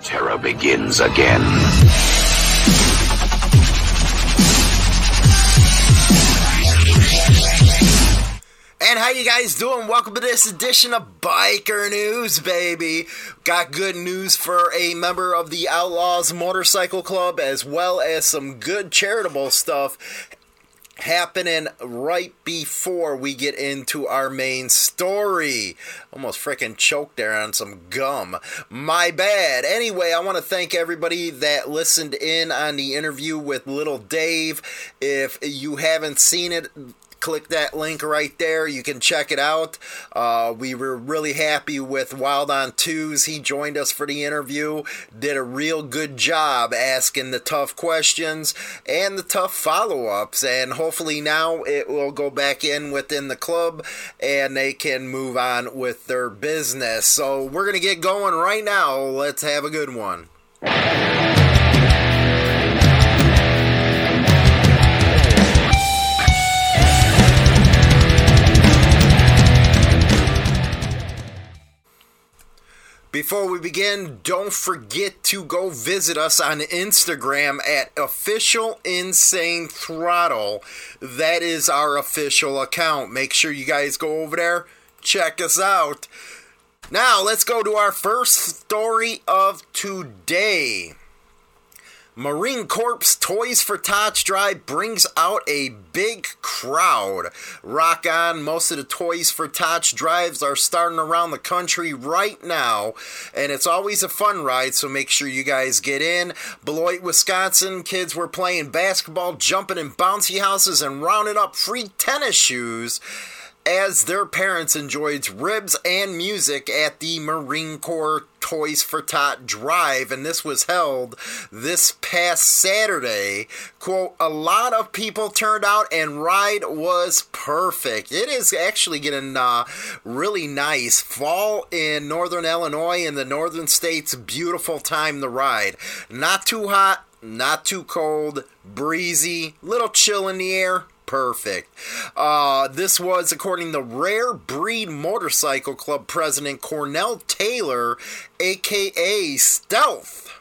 Terror begins again. And how you guys doing? Welcome to this edition of Biker News, baby. Got good news for a member of the Outlaws Motorcycle Club, as well as some good charitable stuff happening right before we get into our main story. Almost freaking choked there on some gum. My bad. Anyway, I want to thank everybody that listened in on the interview with Little Dave. If you haven't seen it, click that link right there. You can check it out. Uh, we were really happy with Wild on Twos. He joined us for the interview, did a real good job asking the tough questions and the tough follow ups. And hopefully now it will go back in within the club and they can move on with their business. So we're going to get going right now. Let's have a good one. Before we begin, don't forget to go visit us on Instagram at official insane throttle. That is our official account. Make sure you guys go over there, check us out. Now, let's go to our first story of today. Marine Corps Toys for Tots Drive brings out a big crowd. Rock on. Most of the Toys for Tots drives are starting around the country right now, and it's always a fun ride, so make sure you guys get in. Beloit, Wisconsin, kids were playing basketball, jumping in bouncy houses, and rounding up free tennis shoes as their parents enjoyed ribs and music at the Marine Corps Toys for Tot Drive, and this was held this past Saturday. Quote, a lot of people turned out and ride was perfect. It is actually getting uh, really nice. Fall in northern Illinois and the northern states, beautiful time to ride. Not too hot, not too cold, breezy, little chill in the air, perfect. Uh, this was, according to Rare Breed Motorcycle Club president Cornell Taylor, aka Stealth.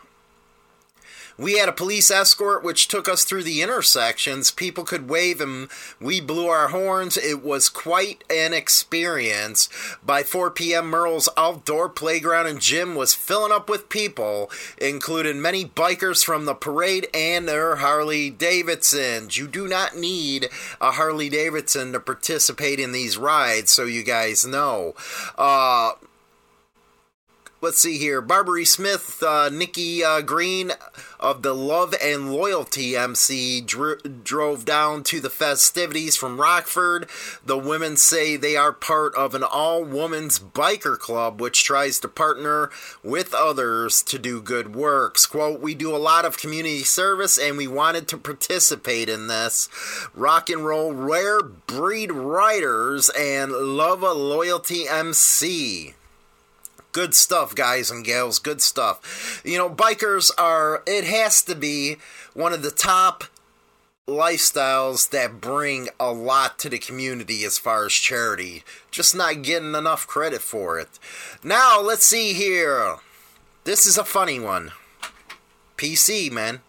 We had a police escort which took us through the intersections. People could wave and we blew our horns. It was quite an experience. By 4 p.m., Merle's outdoor playground and gym was filling up with people, including many bikers from the parade and their Harley Davidsons. You do not need a Harley Davidson to participate in these rides, so you guys know. Uh, let's see here. Barbary Smith, uh, Nikki uh, Green of the Love and Loyalty MC dr- drove down to the festivities from Rockford. The women say they are part of an all women's biker club which tries to partner with others to do good works. Quote, We do a lot of community service and we wanted to participate in this. Rock and roll rare breed riders and Love a Loyalty MC. Good stuff, guys and gals. Good stuff. You know, bikers are, it has to be one of the top lifestyles that bring a lot to the community as far as charity. Just not getting enough credit for it. Now, let's see here. This is a funny one. PC, man.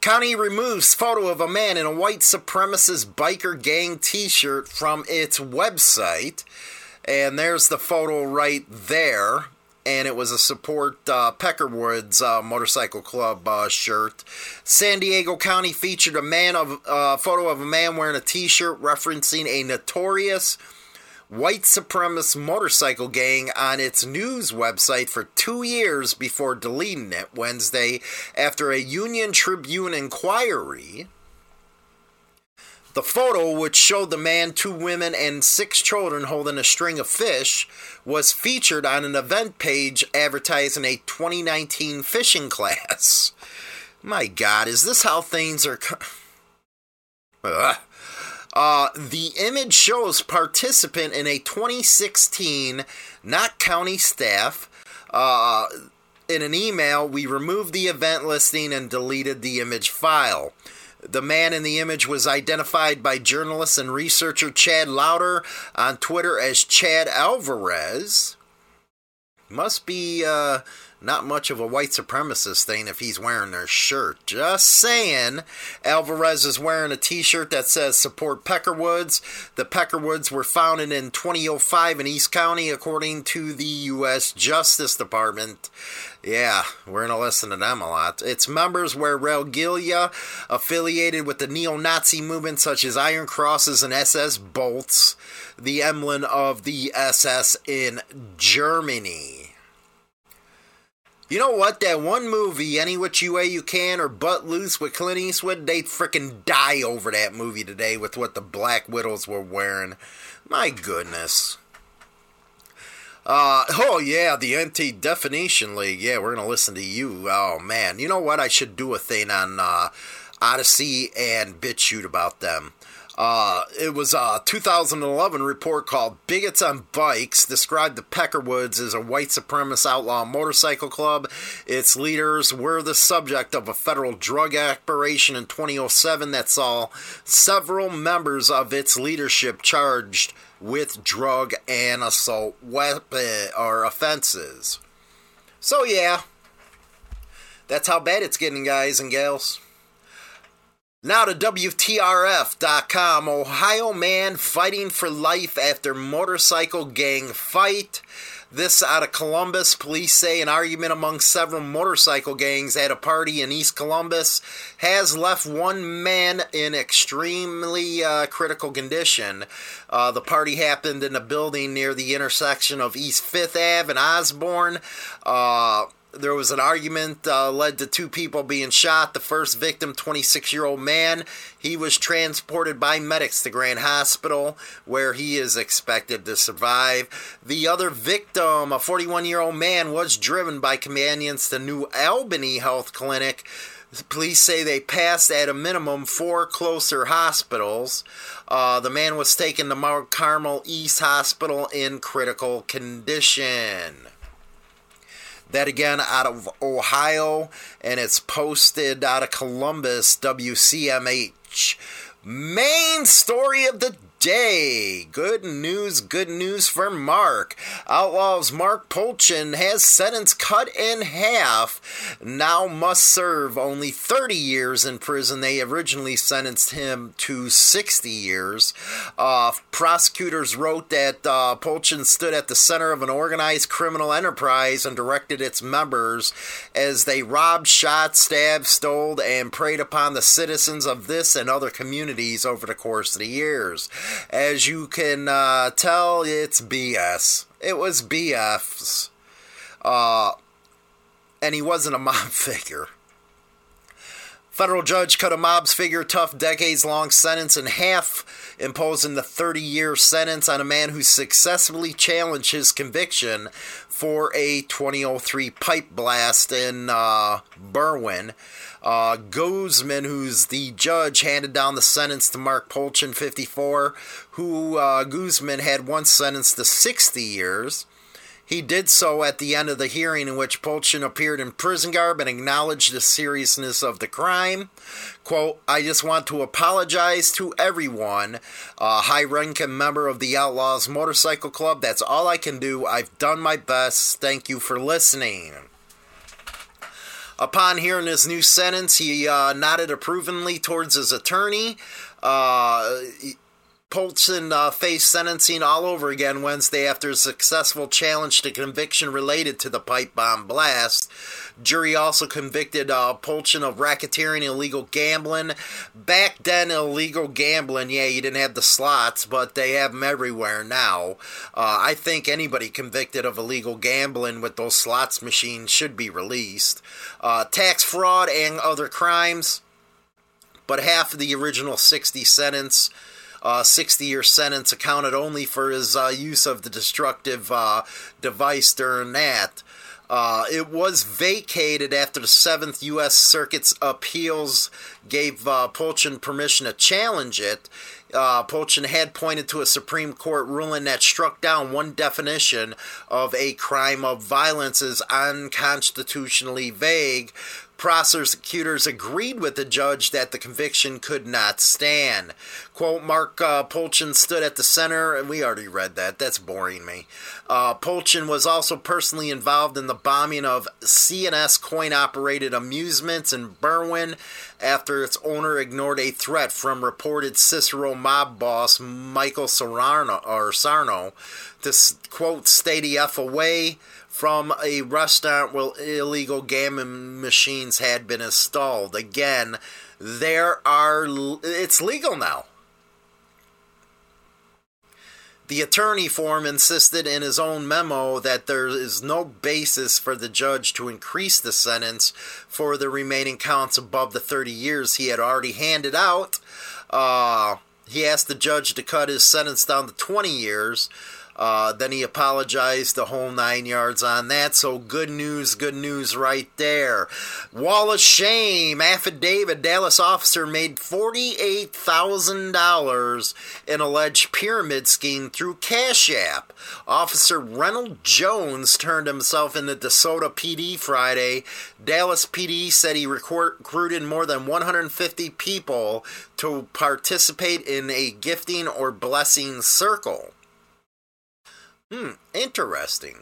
County removes photo of a man in a white supremacist biker gang t shirt from its website. And there's the photo right there. And it was a support uh, Peckerwoods uh, Motorcycle Club uh, shirt. San Diego County featured a man of uh, photo of a man wearing a T-shirt referencing a notorious white supremacist motorcycle gang on its news website for two years before deleting it Wednesday after a Union Tribune inquiry. The photo, which showed the man, two women, and six children holding a string of fish, was featured on an event page advertising a 2019 fishing class. My God, is this how things are? Uh, the image shows participant in a 2016 not County staff. Uh, in an email, we removed the event listing and deleted the image file. The man in the image was identified by journalist and researcher Chad Loder on Twitter as Chad Alvarez. Must be uh, not much of a white supremacist thing if he's wearing their shirt. Just saying. Alvarez is wearing a t shirt that says support Peckerwoods. The Peckerwoods were founded in 2005 in East County, according to the U.S. Justice Department. Yeah, we're going to listen to them a lot. Its members wear regalia affiliated with the neo Nazi movement, such as Iron Crosses and SS Bolts, the emblem of the SS in Germany. You know what? That one movie, Any Which Way You Can or But Loose with Clint Eastwood, they freaking die over that movie today with what the Black Widows were wearing. My goodness. Uh, oh yeah, the Anti Defamation League. Yeah, we're gonna listen to you. Oh man, you know what? I should do a thing on uh, Odysee and BitChute about them. Uh, it was a 2011 report called Bigots on Bikes described the Peckerwoods as a white supremacist outlaw motorcycle club. Its leaders were the subject of a federal drug operation in 2007 that saw several members of its leadership charged with drug and assault weapon or offenses. So yeah, that's how bad it's getting, guys and gals. Now to WTRF.com. Ohio man fighting for life after motorcycle gang fight. This out of Columbus. Police say an argument among several motorcycle gangs at a party in East Columbus has left one man in extremely uh, critical condition. Uh, the party happened in a building near the intersection of East Fifth Ave and Osborne. Uh, there was an argument uh, led to two people being shot. The first victim, 26 year old man, he was transported by medics to Grant Hospital, where he is expected to survive. The other victim, a 41 year old man, was driven by companions to New Albany Health Clinic. Police say they passed at a minimum four closer hospitals. Uh, the man was taken to Mount Carmel East Hospital in critical condition. That again out of Ohio, and it's posted out of Columbus, WCMH. Main story of the day. Good news, good news for Mark. Outlaws Mark Polchan has sentence cut in half. Now must serve only 30 years in prison. They originally sentenced him to 60 years. Uh, prosecutors wrote that uh, Polchan stood at the center of an organized criminal enterprise and directed its members as they robbed, shot, stabbed, stole, and preyed upon the citizens of this and other communities over the course of the years. As you can uh, tell, it's BS. It was BFs. Uh, and he wasn't a mob figure. Federal judge cut a mob's figure tough decades long sentence in half, imposing the 30 year sentence on a man who successfully challenged his conviction for a 2003 pipe blast in uh, Berwyn. Uh, Guzman, who's the judge, handed down the sentence to Mark Polchan, 54, who uh, Guzman had once sentenced to 60 years. He did so at the end of the hearing in which Polchan appeared in prison garb and acknowledged the seriousness of the crime. Quote, I just want to apologize to everyone, a high ranking member of the Outlaws Motorcycle Club. That's all I can do. I've done my best. Thank you for listening. Upon hearing his new sentence, he uh, nodded approvingly towards his attorney. Uh, Polchan uh, faced sentencing all over again Wednesday after a successful challenge to conviction related to the pipe bomb blast. Jury also convicted uh, Polchan of racketeering illegal gambling. Back then, illegal gambling, yeah, you didn't have the slots, but they have them everywhere now. Uh, I think anybody convicted of illegal gambling with those slots machines should be released. Uh, tax fraud and other crimes, but half of the original 60 sentence uh, 60 year sentence accounted only for his uh, use of the destructive uh, device during that. Uh, it was vacated after the Seventh U.S. Circuit's appeals gave uh, permission to challenge it. Uh, had pointed to a Supreme Court ruling that struck down one definition of a crime of violence as unconstitutionally vague, prosecutors agreed with the judge that the conviction could not stand. Quote, Mark uh, Polchan stood at the center, and we already read that. That's boring me. Uh, Polchan was also personally involved in the bombing of C&S coin operated amusements in Berwyn after its owner ignored a threat from reported Cicero mob boss Michael Sarno, or Sarno to, quote, stay the F away from a restaurant where illegal gambling machines had been installed. Again, there are it's legal now. The attorney for him insisted in his own memo that there is no basis for the judge to increase the sentence for the remaining counts above the 30 years he had already handed out. Uh, he asked the judge to cut his sentence down to 20 years. Uh, then he apologized the whole nine yards on that. So good news, good news right there. Wall of shame affidavit. Dallas officer made forty-eight thousand dollars in alleged pyramid scheme through Cash App. Officer Reynold Jones turned himself into DeSoto PD Friday. Dallas PD said he recruited more than 150 people to participate in a gifting or blessing circle. Hmm, interesting.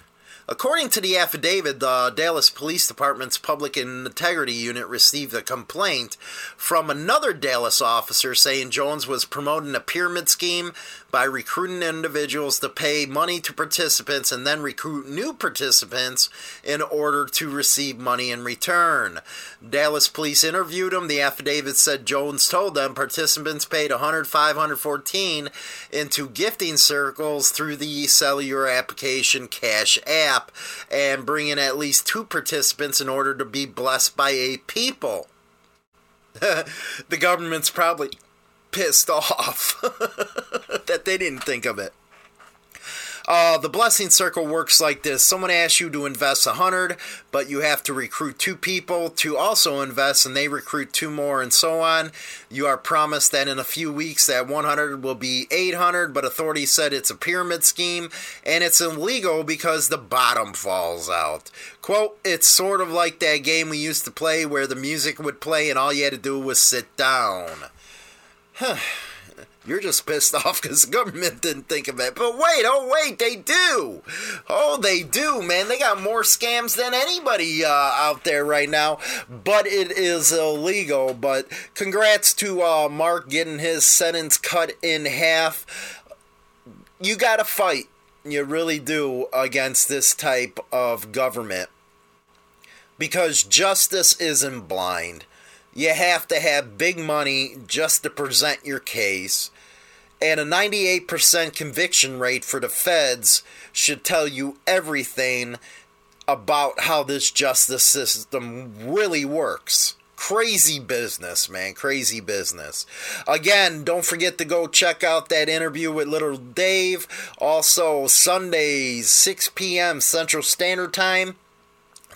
According to the affidavit, the Dallas Police Department's Public Integrity Unit received a complaint from another Dallas officer saying Jones was promoting a pyramid scheme by recruiting individuals to pay money to participants and then recruit new participants in order to receive money in return. Dallas police interviewed him. The affidavit said Jones told them participants paid 100, 514 into gifting circles through the cellular application Cash App and bring in at least two participants in order to be blessed by a people. the government's probably pissed off that they didn't think of it. Uh, the blessing circle works like this. Someone asks you to invest a hundred but you have to recruit two people to also invest and they recruit two more and so on. You are promised that in a few weeks that 100 will be 800 but authorities said it's a pyramid scheme and it's illegal because the bottom falls out. Quote it's sort of like that game we used to play where the music would play and all you had to do was sit down huh you're just pissed off because the government didn't think of it. But wait, oh wait, they do. Oh, they do, man. They got more scams than anybody uh, out there right now. But it is illegal. But congrats to uh, Mark getting his sentence cut in half. You got to fight. You really do against this type of government. Because justice isn't blind. You have to have big money just to present your case. And a 98% conviction rate for the feds should tell you everything about how this justice system really works. Crazy business, man. Crazy business. Again, don't forget to go check out that interview with Little Dave. Also, Sundays, 6 p.m. Central Standard Time.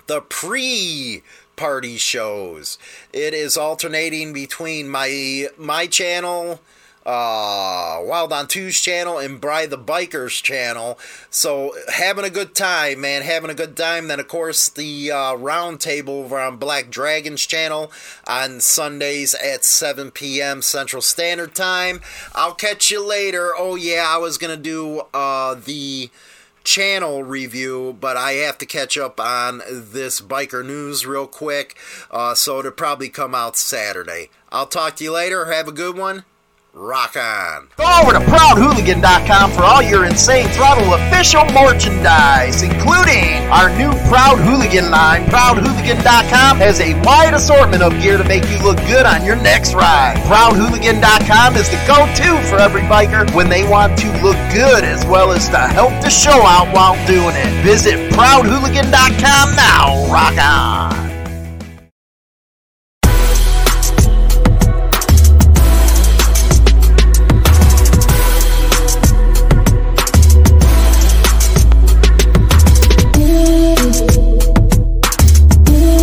The pre party shows. It is alternating between my my channel, uh, Wild on Two's channel, and Bry the Biker's channel. So having a good time, man, having a good time. Then of course the uh, roundtable over on Black Dragon's channel on Sundays at 7 p.m. Central Standard Time. I'll catch you later. Oh yeah, I was gonna do uh, the channel review, but I have to catch up on this biker news real quick. Uh, so it'll probably come out Saturday. I'll talk to you later. Have a good one. Rock on. Go over to ProudHooligan.com for all your Insane Throttle official merchandise, including our new Proud Hooligan line. ProudHooligan.com has a wide assortment of gear to make you look good on your next ride. ProudHooligan.com is the go-to for every biker when they want to look good as well as to help the show out while doing it. Visit ProudHooligan.com now. Rock on.